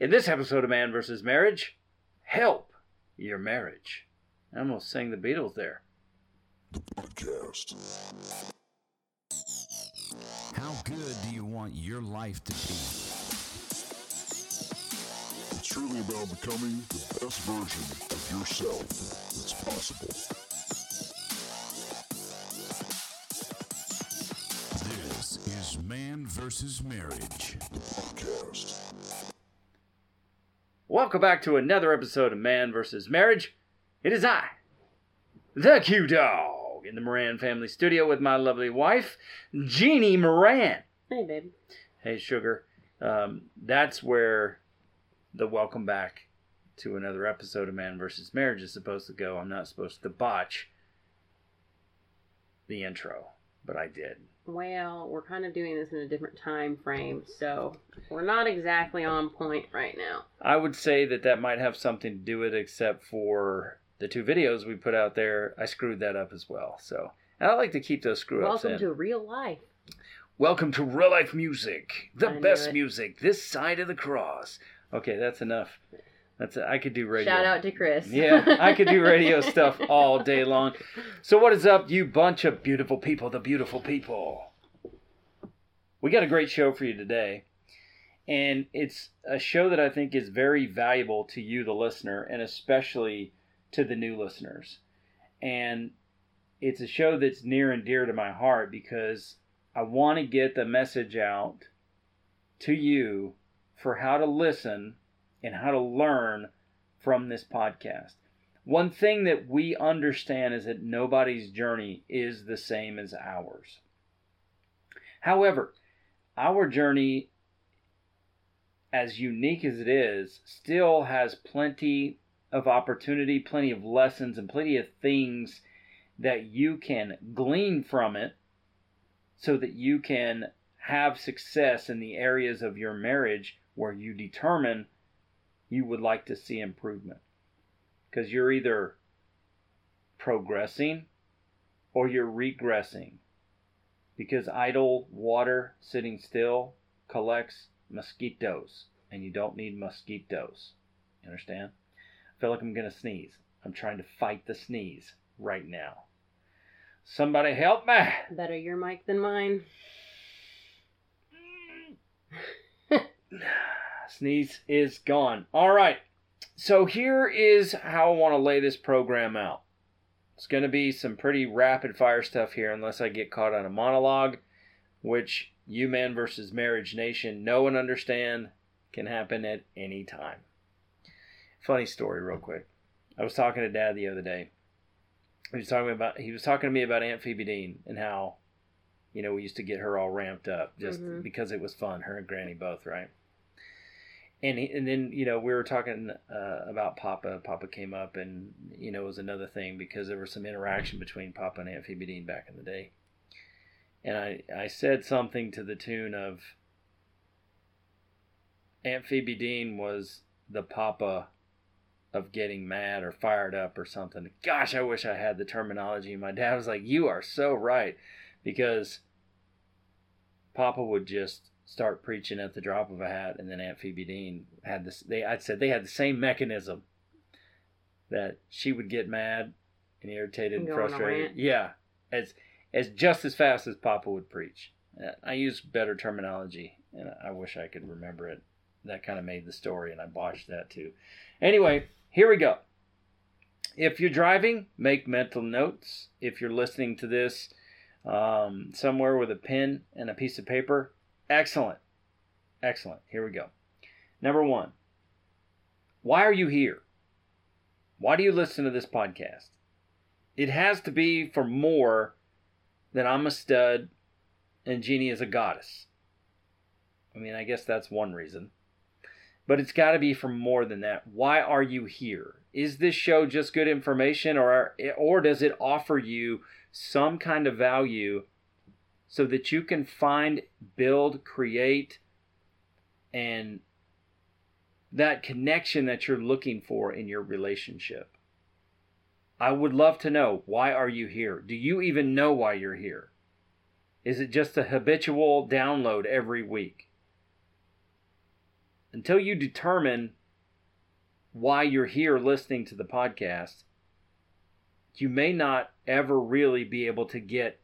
In this episode of Man vs. Marriage, help your marriage. I almost sang the Beatles there. Podcast. How good do you want your life to be? It's truly about becoming the best version of yourself that's possible. This is Man vs. Marriage. The Podcast. Welcome back to another episode of Man vs. Marriage. It is I, the Q Dog, in the Moran family studio with my lovely wife, Jeannie Moran. Hey, babe. Hey, sugar. Um, that's where the welcome back to another episode of Man vs. Marriage is supposed to go. I'm not supposed to botch the intro, but I did. Well, we're kind of doing this in a different time frame, so we're not exactly on point right now. I would say that that might have something to do with it, except for the two videos we put out there. I screwed that up as well. So, and I like to keep those screw ups Welcome in. to real life. Welcome to real life music, the I best music this side of the cross. Okay, that's enough. That's I could do radio. Shout out to Chris. Yeah, I could do radio stuff all day long. So what is up, you bunch of beautiful people, the beautiful people? We got a great show for you today. And it's a show that I think is very valuable to you, the listener, and especially to the new listeners. And it's a show that's near and dear to my heart because I want to get the message out to you for how to listen and how to learn from this podcast. One thing that we understand is that nobody's journey is the same as ours. However, our journey, as unique as it is, still has plenty of opportunity, plenty of lessons, and plenty of things that you can glean from it so that you can have success in the areas of your marriage where you determine you would like to see improvement. Because you're either progressing or you're regressing. Because idle water sitting still collects mosquitoes, and you don't need mosquitoes. You understand? I feel like I'm going to sneeze. I'm trying to fight the sneeze right now. Somebody help me! Better your mic than mine. Sneeze is gone. All right. So here is how I want to lay this program out. It's going to be some pretty rapid fire stuff here, unless I get caught on a monologue, which you man versus marriage nation know and understand can happen at any time. Funny story, real quick. I was talking to Dad the other day. He was talking about he was talking to me about Aunt Phoebe Dean and how, you know, we used to get her all ramped up just Mhm. because it was fun. Her and Granny both, right? And he, and then you know we were talking uh, about Papa. Papa came up, and you know was another thing because there was some interaction between Papa and Aunt Phoebe Dean back in the day. And I I said something to the tune of Aunt Phoebe Dean was the Papa of getting mad or fired up or something. Gosh, I wish I had the terminology. My dad was like, "You are so right," because Papa would just start preaching at the drop of a hat, and then Aunt Phoebe Dean had this. They, I said they had the same mechanism that she would get mad and irritated and frustrated. Yeah, as as just as fast as Papa would preach. I use better terminology, and I wish I could remember it. That kind of made the story, and I botched that too. Anyway, here we go. If you're driving, make mental notes. If you're listening to this um, somewhere with a pen and a piece of paper, excellent. Excellent. Here we go. Number one, why are you here? Why do you listen to this podcast? It has to be for more than I'm a stud and Jeannie is a goddess. I mean, I guess that's one reason. But it's got to be for more than that. Why are you here? Is this show just good information or or does it offer you some kind of value so that you can find, build, create and that connection that you're looking for in your relationship? I would love to know why are you here? Do you even know why you're here? Is it just a habitual download every week? until you determine why you're here listening to the podcast, you may not ever really be able to get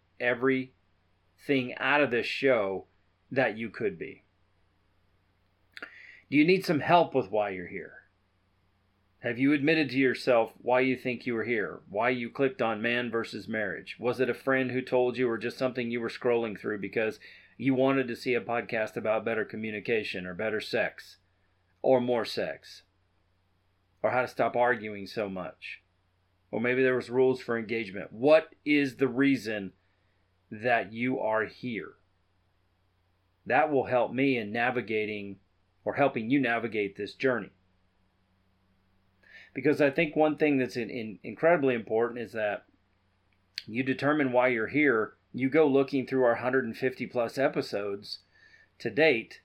everything out of this show that you could be. Do you need some help with why you're here? Have you admitted to yourself why you think you were here? Why you clicked on man versus marriage? Was it a friend who told you, or just something you were scrolling through because you wanted to see a podcast about better communication, or better sex, or more sex, or how to stop arguing so much? Or maybe there was rules for engagement. What is the reason that you are here? That will help me in navigating or helping you navigate this journey because I think one thing that's in, in, incredibly important is that you determine why you're here. You go looking through our 150 plus episodes to date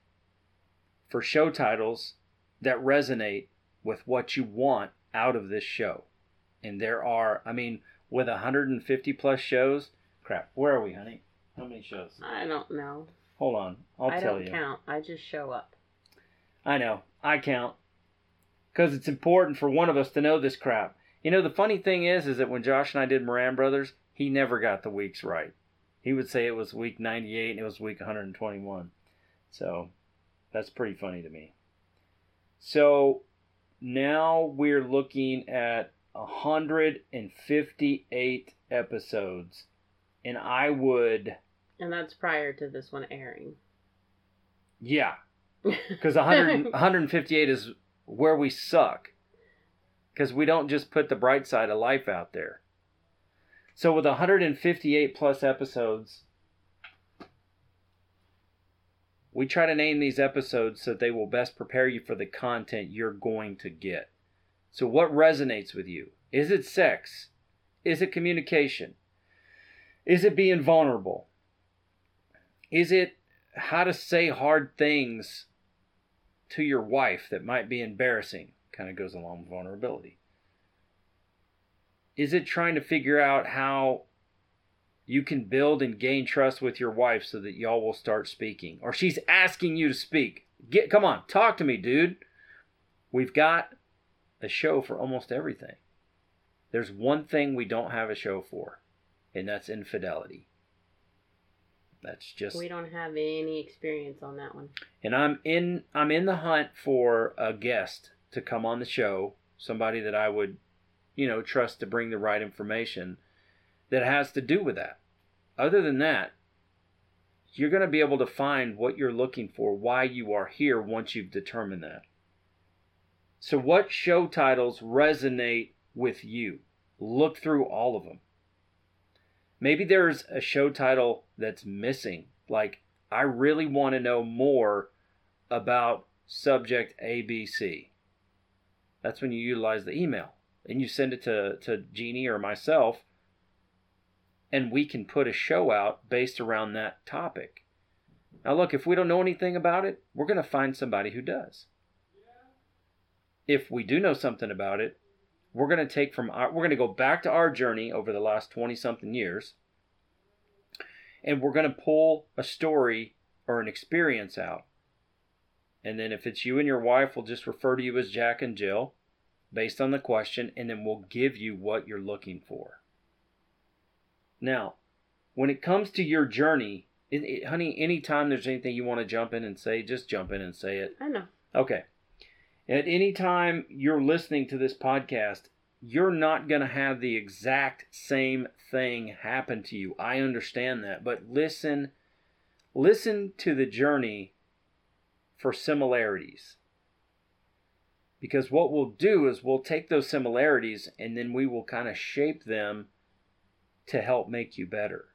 for show titles that resonate with what you want out of this show. And there are, I mean, with 150 plus shows, crap, where are we, honey? How many shows? I don't know. Hold on, I'll I tell don't you. count. I just show up. I know. I count. Because it's important for one of us to know this crap. You know, the funny thing is, is that when Josh and I did Moran Brothers, he never got the weeks right. He would say it was week 98 and it was week 121. So that's pretty funny to me. So now we're looking at 158 episodes. And I would, And that's prior to this one airing. yeah, because 100, 158 is where we suck. Because we don't just put the bright side of life out there. So with 158 plus episodes we try to name these episodes so that they will best prepare you for the content you're going to get. So what resonates with you? Is it sex? Is it communication is it being vulnerable? Is it how to say hard things to your wife that might be embarrassing? Kind of goes along with vulnerability. Is it trying to figure out how you can build and gain trust with your wife so that y'all will start speaking? Or she's asking you to speak. Get come on talk to me dude. We've got a show for almost everything. There's one thing we don't have a show for and that's infidelity that's just we don't have any experience on that one. and I'm in I'm in the hunt for a guest to come on the show, somebody that I would, you know, trust to bring the right information that has to do with that. Other than that, you're going to be able to find what you're looking for, why you are here once you've determined that. So what show titles resonate with you? Look through all of them. Maybe there's a show title that's missing. Like, I really want to know more about subject ABC. That's when you utilize the email and you send it to, to Jeannie or myself, and we can put a show out based around that topic. Now, look, if we don't know anything about it, we're going to find somebody who does. If we do know something about it, we're going to take from our, we're going to go back to our journey over the last 20 something years and we're going to pull a story or an experience out and then if it's you and your wife we'll just refer to you as jack and jill based on the question and then we'll give you what you're looking for now when it comes to your journey it, it, honey anytime there's anything you want to jump in and say just jump in and say it I know. Okay. At any time you're listening to this podcast, you're not going to have the exact same thing happen to you. I understand that, but listen listen to the journey for similarities. Because what we'll do is we'll take those similarities and then we will kind of shape them to help make you better,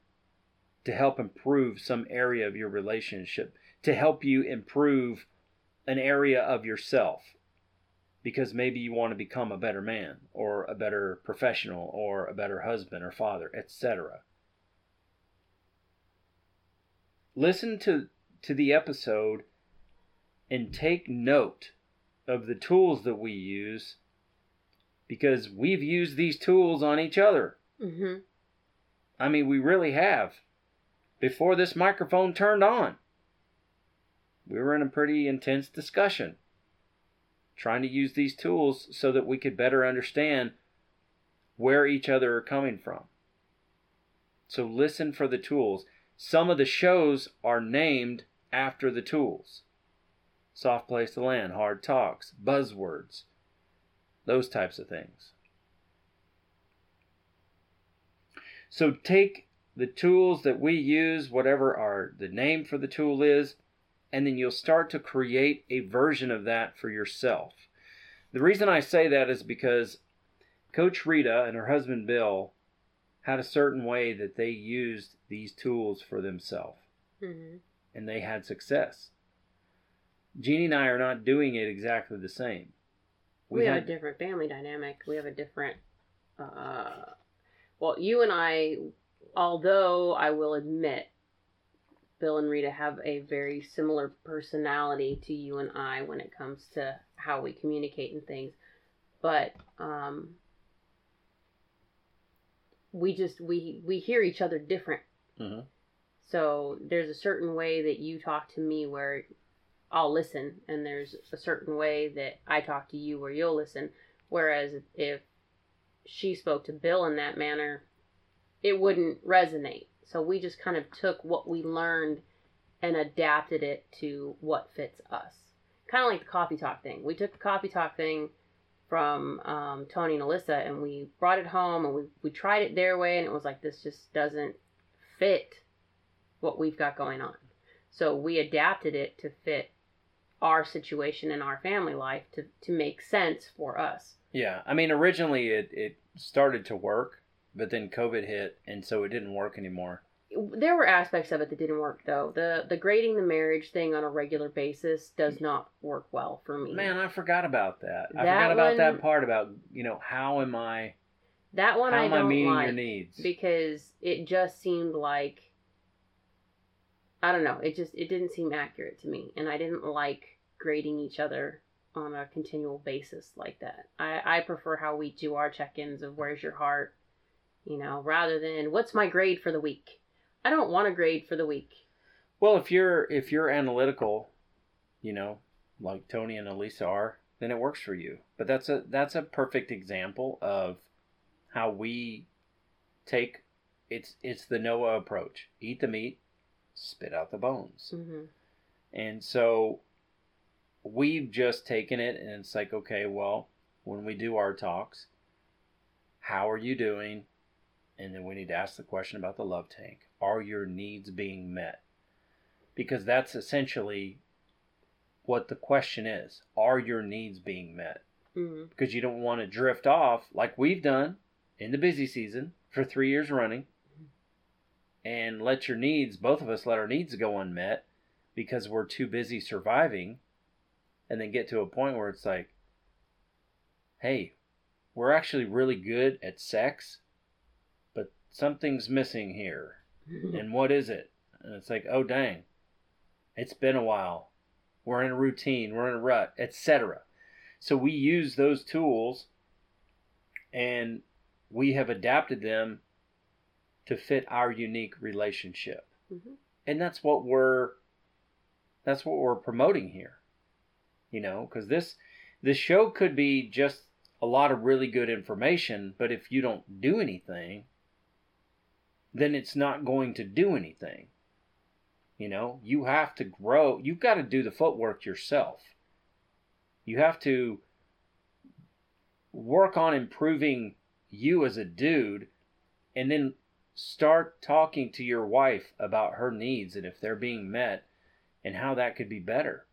to help improve some area of your relationship, to help you improve an area of yourself because maybe you want to become a better man or a better professional or a better husband or father, etc. Listen to to the episode and take note of the tools that we use because we've used these tools on each other. hmm I mean, we really have. Before this microphone turned on, we were in a pretty intense discussion. Trying to use these tools so that we could better understand where each other are coming from. So listen for the tools. Some of the shows are named after the tools. Soft place to land, hard talks, buzzwords, those types of things. So take the tools that we use, whatever our the name for the tool is, and then you'll start to create a version of that for yourself. The reason I say that is because Coach Rita and her husband Bill had a certain way that they used these tools for themselves, hmm and they had success. Jeannie and I are not doing it exactly the same. We, have had- a different family dynamic. We have a different. Uh, well, you and I, although I will admit, Bill and Rita have a very similar personality to you and I when it comes to how we communicate and things, but um, we just we we hear each other different. Mhm. So there's a certain way that you talk to me where I'll listen, and there's a certain way that I talk to you where you'll listen. Whereas if she spoke to Bill in that manner, it wouldn't resonate. So we just kind of took what we learned and adapted it to what fits us. Kind of like the coffee talk thing. We took the coffee talk thing from um, Tony and Alyssa and we brought it home and we, we tried it their way and it was like, this just doesn't fit what we've got going on. So we adapted it to fit our situation and our family life to, to make sense for us. Yeah, I mean, originally it, it started to work, but then COVID hit, and so it didn't work anymore. There were aspects of it that didn't work though. The the grading the marriage thing on a regular basis does not work well for me. Man, I forgot about that. I That forgot about one- that part about you know how am I that one how I am I don't meeting like your needs? because it just seemed like I don't know. It just it didn't seem accurate to me, and I didn't like grading each other on a continual basis like that. I I prefer how we do our check-ins of where's your heart, you know, rather than what's my grade for the week. I don't want a grade for the week. Well, if you're if you're analytical, you know, like Tony and Elisa are, then it works for you. But that's a that's a perfect example of how we take it's it's the Noah approach. Eat the meat, spit out the bones. hmm And so we've just taken it and it's like, okay, well, when we do our talks, how are you doing? And then we need to ask the question about the love tank. Are your needs being met? Because that's essentially what the question is. Are your needs being met? hmm Because you don't want to drift off like we've done in the busy season for three years running and let your needs, both of us let our needs go unmet because we're too busy surviving and then get to a point where it's like, hey, we're actually really good at sex, something's missing here. And what is it? And it's like, oh, dang, it's been a while. We're in a routine, we're in a rut, etc. So we use those tools and we have adapted them to fit our unique relationship. Mhm. And that's what we're that's what we're promoting here. You know, cuz this this show could be just a lot of really good information, but if you don't do anything, then it's not going to do anything. You know, you have to grow. You've got to do the footwork yourself. You have to work on improving you as a dude and then start talking to your wife about her needs and if they're being met and how that could be better.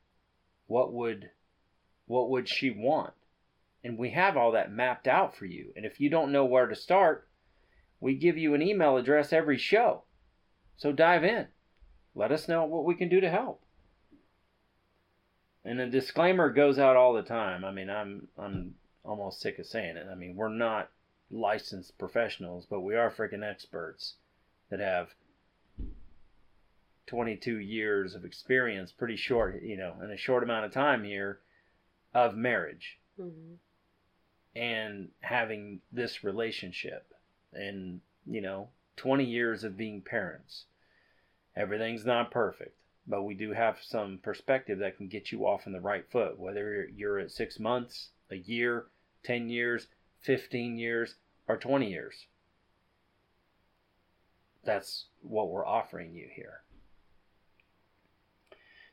What would what would she want? And we have all that mapped out for you. And if you don't know where to start, we give you an email address every show. So dive in. Let us know what we can do to help. And a disclaimer goes out all the time. I mean, I'm I'm almost sick of saying it. I mean, we're not licensed professionals, but we are freaking experts that have 22 years of experience, pretty short, you know, in a short amount of time here of marriage hmm and having this relationship and, you know, 20 years of being parents. Everything's not perfect. but we do have some perspective that can get you off on the right foot, whether you're at six months, a year, 10 years, 15 years, or 20 years. That's what we're offering you here.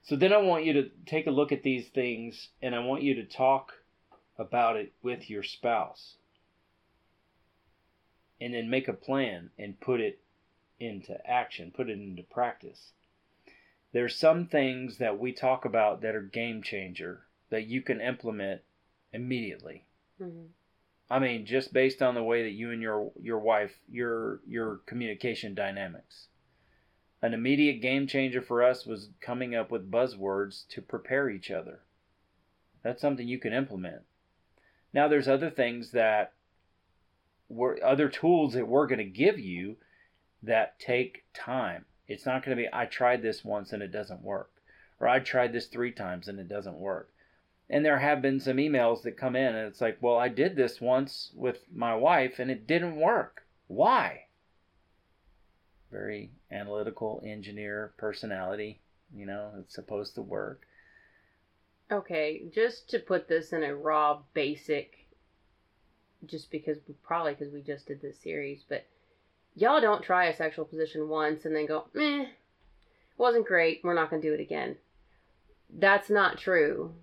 So then I want you to take a look at these things and I want you to talk about it with your spouse. And then make a plan and put it into action, put it into practice. There's some things that we talk about that are game changer that you can implement immediately. hmm I mean, just based on the way that you and your your wife your your communication dynamics. An immediate game changer for us was coming up with buzzwords to prepare each other. That's something you can implement. Now there's other things that we're other tools that we're going to give you that take time. It's not going to be I tried this once and it doesn't work or I tried this 3 times and it doesn't work. And there have been some emails that come in and it's like, "Well, I did this once with my wife and it didn't work. Why?" Very analytical engineer personality, you know, it's supposed to work. Okay, just to put this in a raw, basic, just because probably because we just did this series, but y'all don't try a sexual position once and then go, meh, wasn't great, we're not going to do it again. That's not true.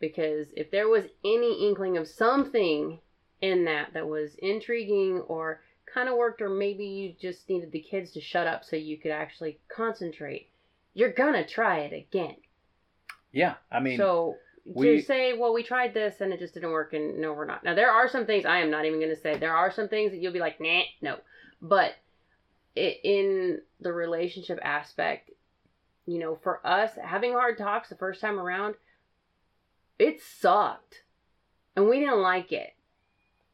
Because if there was any inkling of something in that that was intriguing or kind of worked, or maybe you just needed the kids to shut up so you could actually concentrate, you're going to try it again. Yeah, I mean, so we- to say, well, we tried this and it just didn't work, and no, we're not. Now there are some things I am not even going to say. There are some things that you'll be like, nah, no. But i in the relationship aspect, you know, for us having hard talks the first time around, it sucked, and we didn't like it.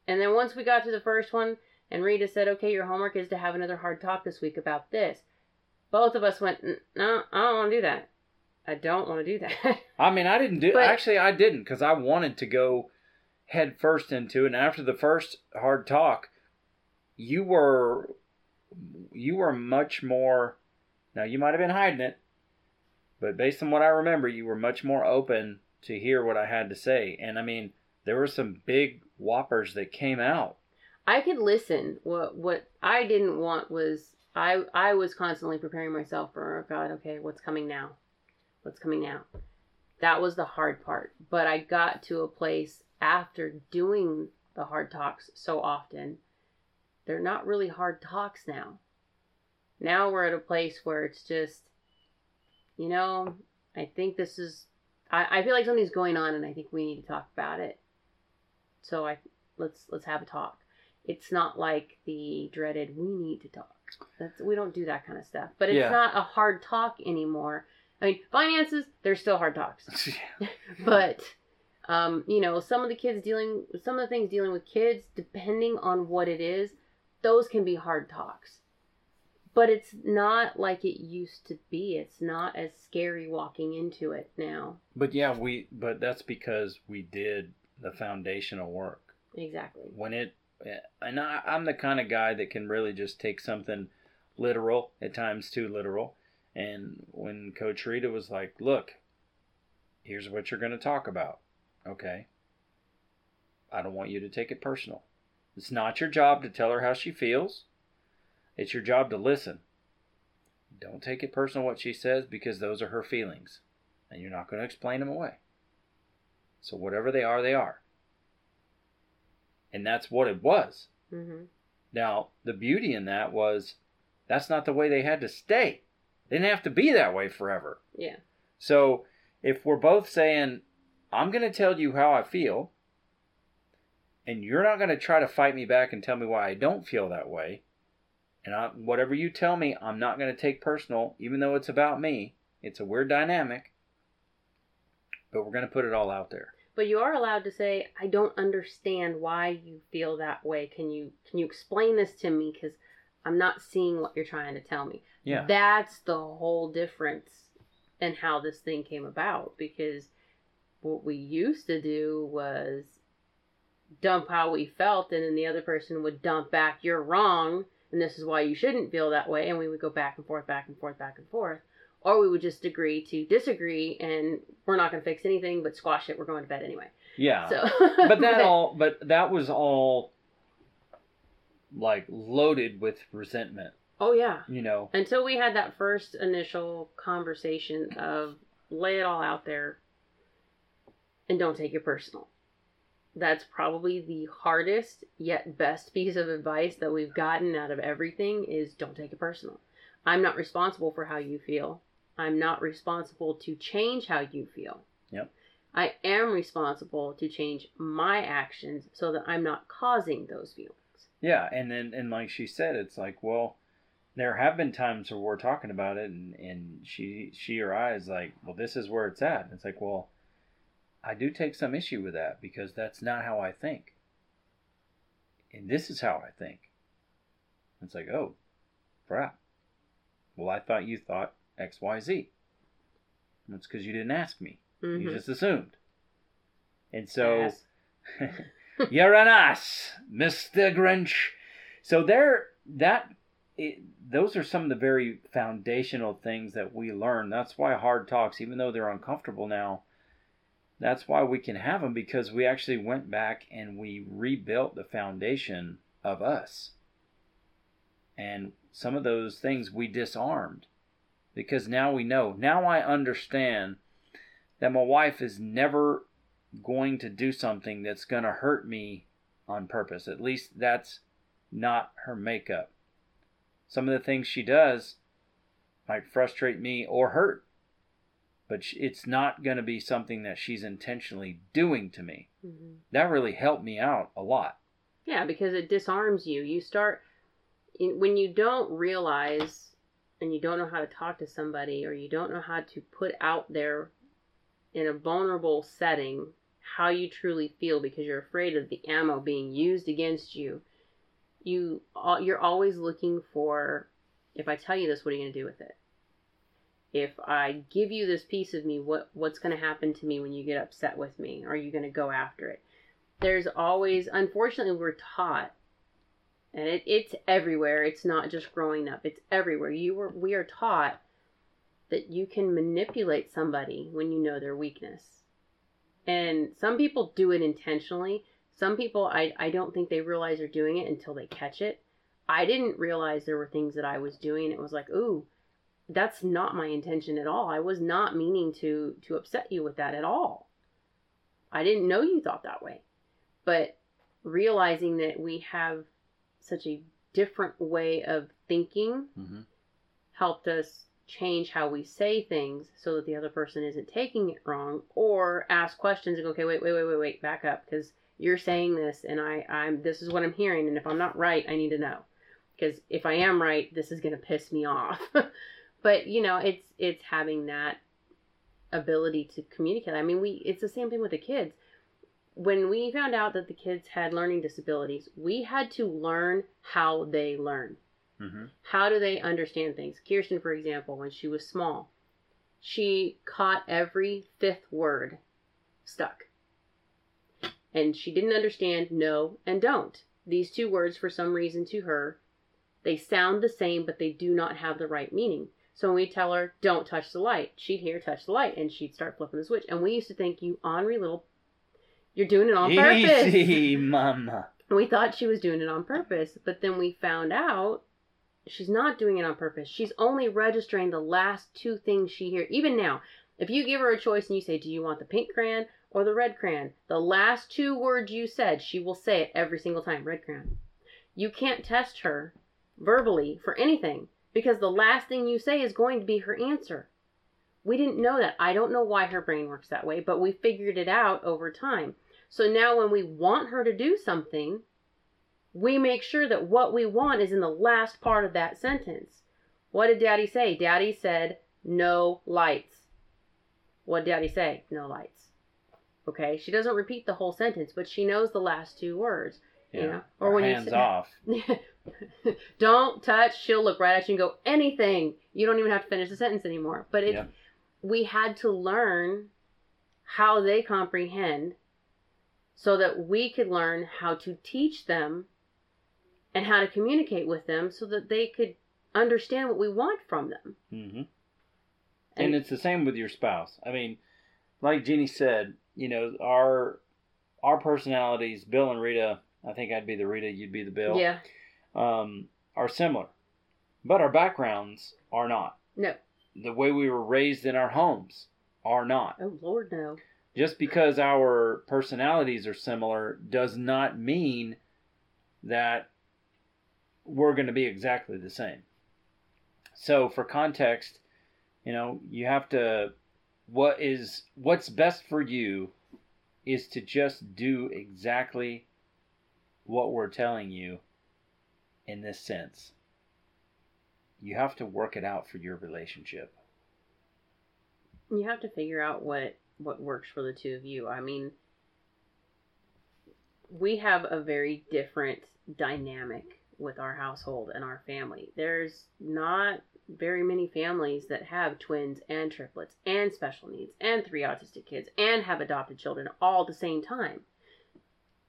And then once we got to the first one, and Rita said, okay, your homework is to have another hard talk this week about this. Both of us went, no, I don't want to do that. I don't want to do that. I mean, I didn't do. But- actually, I didn't because I wanted to go head first into it. And after the first hard talk, you were you were much more. Now you might have been hiding it, but based on what I remember, you were much more open to hear what I had to say. And I mean, there were some big whoppers that came out. I could listen. What what I didn't want was I I was constantly preparing myself for oh God, okay, what's coming now? What's coming now? That was the hard part. But I got to a place after doing the hard talks so often. They're not really hard talks now. Now we're at a place where it's just, you know, I think this is I, I feel like something's going on and I think we need to talk about it. So I let's let's have a talk it's not like the dreaded we need to talk that's we don't do that kind of stuff but it's Yeah. not a hard talk anymore i mean finances they're still hard talks but um you know some of the kids dealing some of the things dealing with kids depending on what it is those can be hard talks but it's not like it used to be it's not as scary walking into it now but yeah, we. But that's because we did the foundational work. exactly when it and I, I'm the kind of guy that can really just take something literal at times too literal and when coach Rita was like look here's what you're going to talk about okay? I don't want you to take it personal. It's not your job to tell her how she feels. It's your job to listen. Don't take it personal what she says because those are her feelings and you're not going to explain them away. So whatever they are they are. And that's what it was. hmm Now, the beauty in that was that's not the way they had to stay. They didn't have to be that way forever. yeah So, if we're both saying, I'm going to tell you how I feel, and you're not going to try to fight me back and tell me why I don't feel that way, and I, whatever you tell me, I'm not going to take personal, even though it's about me. It's a weird dynamic, but we're going to put it all out there. But you are allowed to say, "I don't understand why you feel that way. Can you can you explain this to me? Because I'm not seeing what you're trying to tell me." Yeah. That's the whole difference in how this thing came about. Because what we used to do was dump how we felt, and then the other person would dump back, "You're wrong, and this is why you shouldn't feel that way," and we would go back and forth, back and forth, back and forth. or we would just agree to disagree and we're not going to fix anything but squash it. We're going to bed anyway. Yeah. So, but that all but that was all like loaded with resentment, Oh yeah. you know. Until we had that first initial conversation of lay it all out there and don't take it personal. That's probably the hardest yet best piece of advice that we've gotten out of everything is don't take it personal. I'm not responsible for how you feel. I'm not responsible to change how you feel. Yep. I am responsible to change my actions so that I'm not causing those feelings. Yeah, and then and like she said, it's like, well, there have been times where we're talking about it and, and she she or I is like, Well, this is where it's at. And it's like, Well, I do take some issue with that because that's not how I think. And this is how I think. And It's like, oh, crap. Well, I thought you thought X, Y, Z. That's because you didn't ask me. You Mhm. just assumed. And so Yes. you're an ass, Mr. Grinch. So there, that, it, those are some of the very foundational things that we learn. That's why hard talks, even though they're uncomfortable now, that's why we can have them because we actually went back and we rebuilt the foundation of us. And some of those things we disarmed because now we know. Now I understand that my wife is never going to do something that's going to hurt me on purpose. At least that's not her makeup. Some of the things she does might frustrate me or hurt, but it's not going to be something that she's intentionally doing to me. Mhm. That really helped me out a lot. Yeah, because it disarms you. You start when you don't realize and you don't know how to talk to somebody or you don't know how to put out there in a vulnerable setting how you truly feel because you're afraid of the ammo being used against you. You you're always looking for if I tell you this, what are you going to do with it? If I give you this piece of me, what what's going to happen to me when you get upset with me? Are you going to go after it? there's always unfortunately we're taught and it, it's everywhere it's not just growing up it's everywhere you were we are taught that you can manipulate somebody when you know their weakness and some people do it intentionally some people i, I don't think they realize they're doing it until they catch it. I didn't realize there were things that i was doing. It was like ooh that's not my intention at all. I was not meaning to to upset you with that at all. I didn't know you thought that way. But realizing that we have such a different way of thinking Mm-hmm. helped us change how we say things so that the other person isn't taking it wrong or ask questions and go okay wait wait wait wait wait back up because you're saying this and I I'm this is what I'm hearing and if I'm not right I need to know because if I am right this is going to piss me off but you know it's it's having that ability to communicate I mean we it's the same thing with the kids when we found out that the kids had learning disabilities we had to learn how they learn Mm-hmm. how do they understand things? Kirsten, for example, when she was small, she caught every fifth word stuck. And she didn't understand no and don't. These two words, for some reason to her, they sound the same, but they do not have the right meaning. So when we tell her, don't touch the light, she'd hear touch the light and she'd start flipping the switch. And we used to think, you ornery little, you're doing it on purpose. Easy, mama. We thought she was doing it on purpose, but then we found out she's not doing it on purpose. She's only registering the last two things she hears. Even now, if you give her a choice and you say, Do you want the pink crayon or the red crayon? The last two words you said, she will say it every single time red crayon. You can't test her verbally for anything because the last thing you say is going to be her answer. We didn't know that. I don't know why her brain works that way, but we figured it out over time. So now when we want her to do something, we make sure that what we want is in the last part of that sentence. What did daddy say? Daddy said, no lights. What did daddy say? No lights. Okay, she doesn't repeat the whole sentence, but she knows the last two words. Yeah. You know? Or when you hands off. don't touch, she'll look right at you and go, anything. You don't even have to finish the sentence anymore. But it, Yep. we had to learn how they comprehend so that we could learn how to teach them and how to communicate with them so that they could understand what we want from them. Mm-hmm. and it's the same with your spouse. I mean, like Jeannie said, you know, our our personalities, Bill and Rita. I think I'd be the Rita, you'd be the Bill. yeah, Um, are similar, but our backgrounds are not. no. The way we were raised in our homes are not. Oh Lord, no. Just because our personalities are similar does not mean that we're going to be exactly the same. So for context, you know, you have to what is what's best for you is to just do exactly what we're telling you in this sense. You have to work it out for your relationship. You have to figure out what what works for the two of you. I mean, we have a very different dynamic with our household and our family. There's not very many families that have twins and triplets and special needs and three autistic kids and have adopted children all at the same time.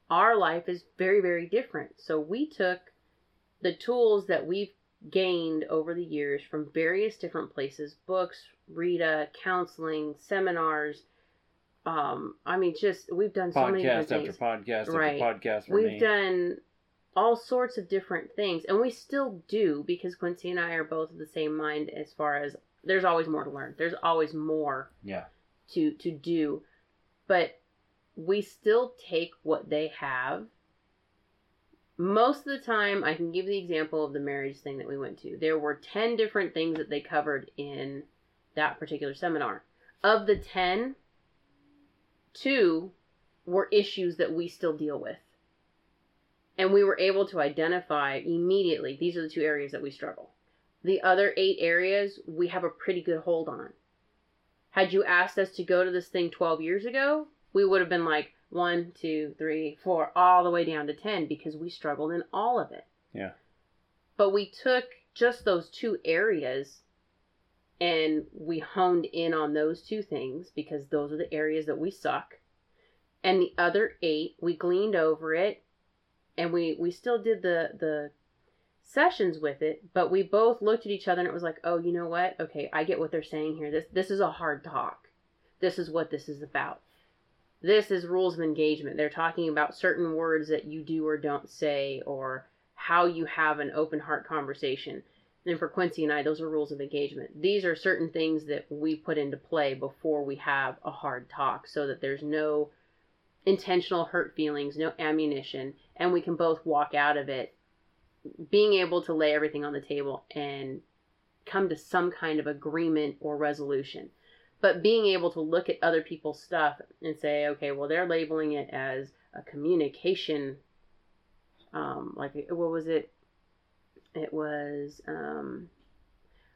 Our life is very, very different. So we took the tools that we've gained over the years from various different places books, Rita, counseling, seminars. Um, I mean, just we've done so many after things. podcast Right. after podcast We've me. done all sorts of different things, and we still do because Quincy and I are both of the same mind as far as there's always more to learn. There's always more yeah. to to do, but we still take what they have. Most of the time, I can give the example of the marriage thing that we went to. There were 10 different things that they covered in that particular seminar. Of the 10, two were issues that we still deal with. And we were able to identify immediately these are the two areas that we struggle. The other eight areas we have a pretty good hold on. Had you asked us to go to this thing 12 years ago, we would have been like one, two, three, four, all the way down to 10 because we struggled in all of it. Yeah. But we took just those two areas and we honed in on those two things because those are the areas that we suck. And the other eight, we gleaned over it and we, we still did the, the sessions with it, but we both looked at each other and it was like, oh, you know what? Okay, I get what they're saying here. This this is a hard talk. This is what this is about. This is rules of engagement. They're talking about certain words that you do or don't say or how you have an open heart conversation. And for Quincy and I, those are rules of engagement. These are certain things that we put into play before we have a hard talk so that there's no intentional hurt feelings, no ammunition, and we can both walk out of it being able to lay everything on the table and come to some kind of agreement or resolution. But being able to look at other people's stuff and say, okay, well, they're labeling it as a communication, um, like, what was it? It was, um,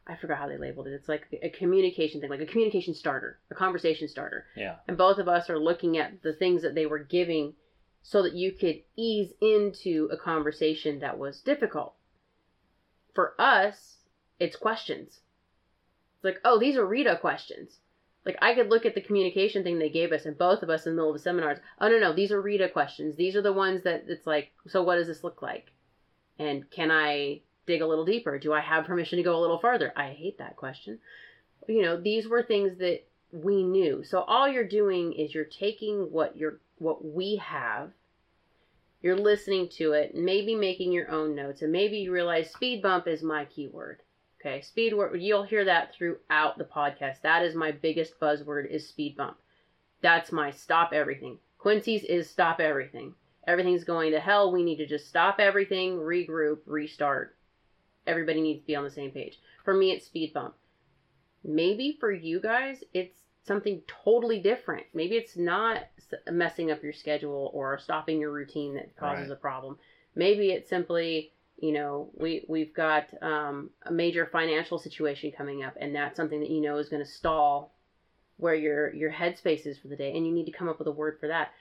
I forgot how they labeled it. It's like a communication thing, like a communication starter, a conversation starter Yeah. and both of us are looking at the things that they were giving so that you could ease into a conversation that was difficult. For us, it's questions. It's like, oh, these are Rita questions. Like I could look at the communication thing they gave us, and both of us in the middle of the seminars. Oh no, no, these are Rita questions. These are the ones that it's like. So what does this look like? And can I dig a little deeper? Do I have permission to go a little farther? I hate that question. You know, these were things that we knew. So all you're doing is you're taking what you're what we have. You're listening to it, maybe making your own notes, and maybe you realize speed bump is my keyword. Okay, speed word you'll hear that throughout the podcast. That is my biggest buzzword is speed bump. That's my stop everything. Quincy's is stop everything. Everything's going to hell. We need to just stop everything, regroup, restart. Everybody needs to be on the same page. For me, it's speed bump. Maybe for you guys, it's something totally different. Maybe it's not messing up your schedule or stopping your routine that causes Right. a problem. Maybe it's simply, you know, we we've got um, a major financial situation coming up, and that's something that you know is going to stall where your your headspace is for the day, and you need to come up with a word for that.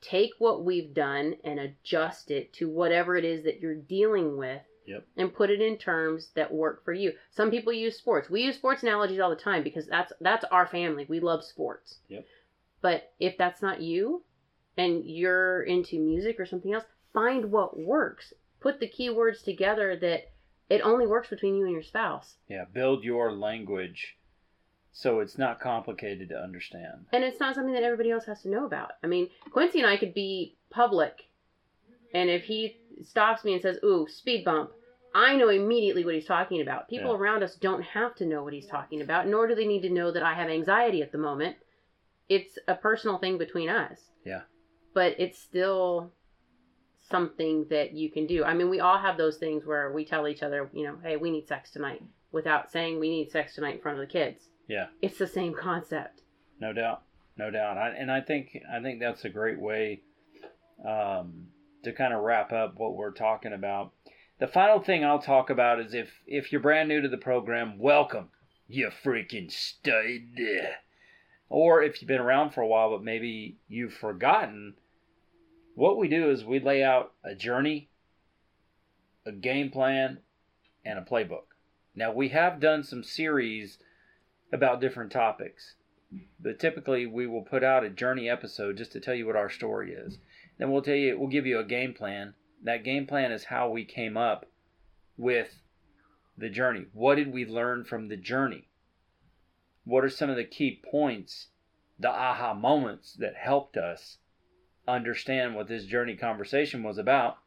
Take what we've done and adjust it to whatever it is that you're dealing with Yep. and put it in terms that work for you. Some people use sports. We use sports analogies all the time because that's that's our family. We love sports. Yep. But if that's not you and you're into music or something else, find what works. Put the keywords together that it only works between you and your spouse. Yeah. Build your language so it's not complicated to understand. And it's not something that everybody else has to know about. I mean, Quincy and I could be public, and if he stops me and says, "Ooh, speed bump," I know immediately what he's talking about. People Yeah. around us don't have to know what he's talking about, nor do they need to know that I have anxiety at the moment. It's a personal thing between us. Yeah. But it's still something that you can do. I mean, we all have those things where we tell each other, you know, hey, we need sex tonight, without saying we need sex tonight in front of the kids. Yeah. It's the same concept. No doubt, no doubt. I, and I think I think that's a great way um, to kind of wrap up what we're talking about. The final thing I'll talk about is if if you're brand new to the program, welcome, you freaking stud. Or if you've been around for a while but maybe you've forgotten, what we do is we lay out a journey, a game plan, and a playbook. Now we have done some series about different topics but typically we will put out a journey episode just to tell you what our story is. Then we'll tell you, we'll give you a game plan. That game plan is how we came up with the journey. What did we learn from the journey? What are some of the key points, the aha moments that helped us understand what this journey conversation was about?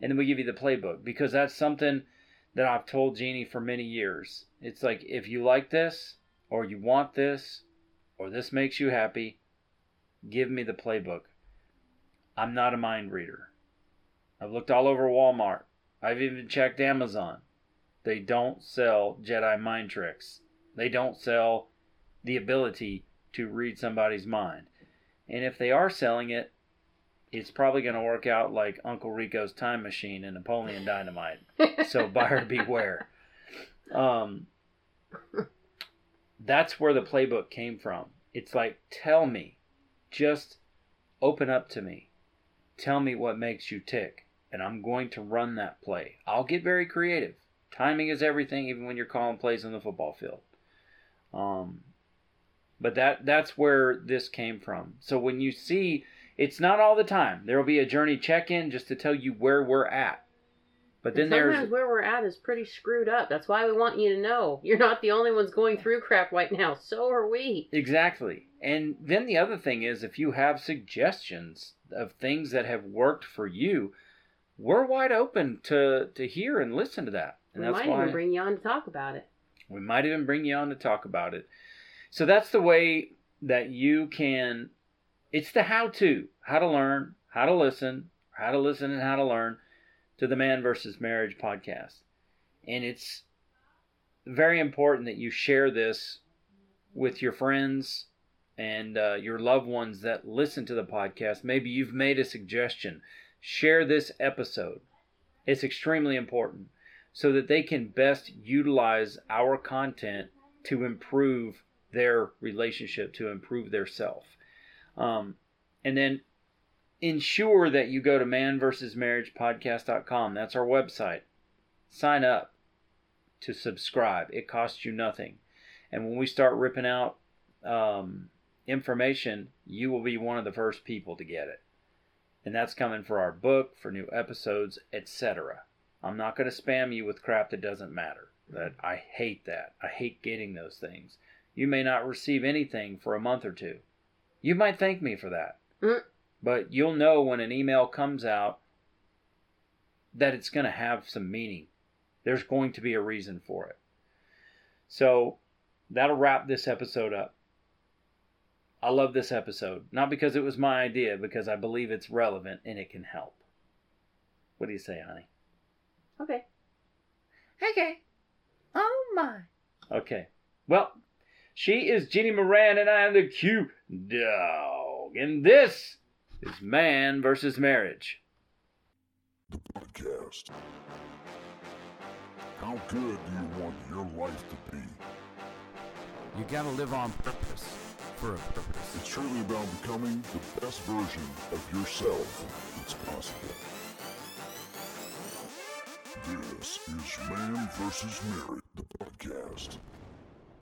And then we give you the playbook because that's something that I've told Jeannie for many years. It's like if you like this or you want this or this makes you happy, give me the playbook. I'm not a mind reader. I've looked all over Walmart. I've even checked Amazon. They don't sell Jedi mind tricks. They don't sell the ability to read somebody's mind. And if they are selling it, it's probably going to work out like Uncle Rico's time machine and Napoleon Dynamite. So buyer beware. Um, that's where the playbook came from. It's like, tell me, just open up to me. Tell me what makes you tick, and I'm going to run that play. I'll get very creative. Timing is everything, even when you're calling plays on the football field. Um, but that that's where this came from. So when you see, it's not all the time. There will be a journey check-in just to tell you where we're at. But then And there's where we're at is pretty screwed up. That's why we want you to know you're not the only ones going through crap right now. So are we. Exactly. And then the other thing is if you have suggestions of things that have worked for you, we're wide open to to hear and listen to that. And we that's might why even bring you on to talk about it. we might even bring you on to talk about it. So that's the way that you can it's the how to, how to learn, how to listen, how to listen and how to learn to the Man versus Marriage podcast. And it's very important that you share this with your friends and uh, your loved ones that listen to the podcast. Maybe you've made a suggestion. Share this episode. It's extremely important so that they can best utilize our content to improve their relationship, to improve their self. Um, and then ensure that you go to manversusmarriagepodcast.com. That's our website. Sign up to subscribe. It costs you nothing. And when we start ripping out um, information, you will be one of the first people to get it. And that's coming for our book, for new episodes, etc. I'm not going to spam you with crap that doesn't matter. That I hate that. I hate getting those things. You may not receive anything for a month or two. You might thank me for that. Mm. But you'll know when an email comes out that it's going to have some meaning. There's going to be a reason for it. So that'll wrap this episode up. I love this episode. Not because it was my idea, because I believe it's relevant and it can help. What do you say, honey? Okay. Okay. Oh my. Okay. Well, she is Jenny Moran and I am the Q Dog. And this is Man versus Marriage. The podcast. How good do you want your life to be? You gotta live on purpose for a purpose. It's truly about becoming the best version of yourself that's possible. This is Man vs. Marriage, the podcast.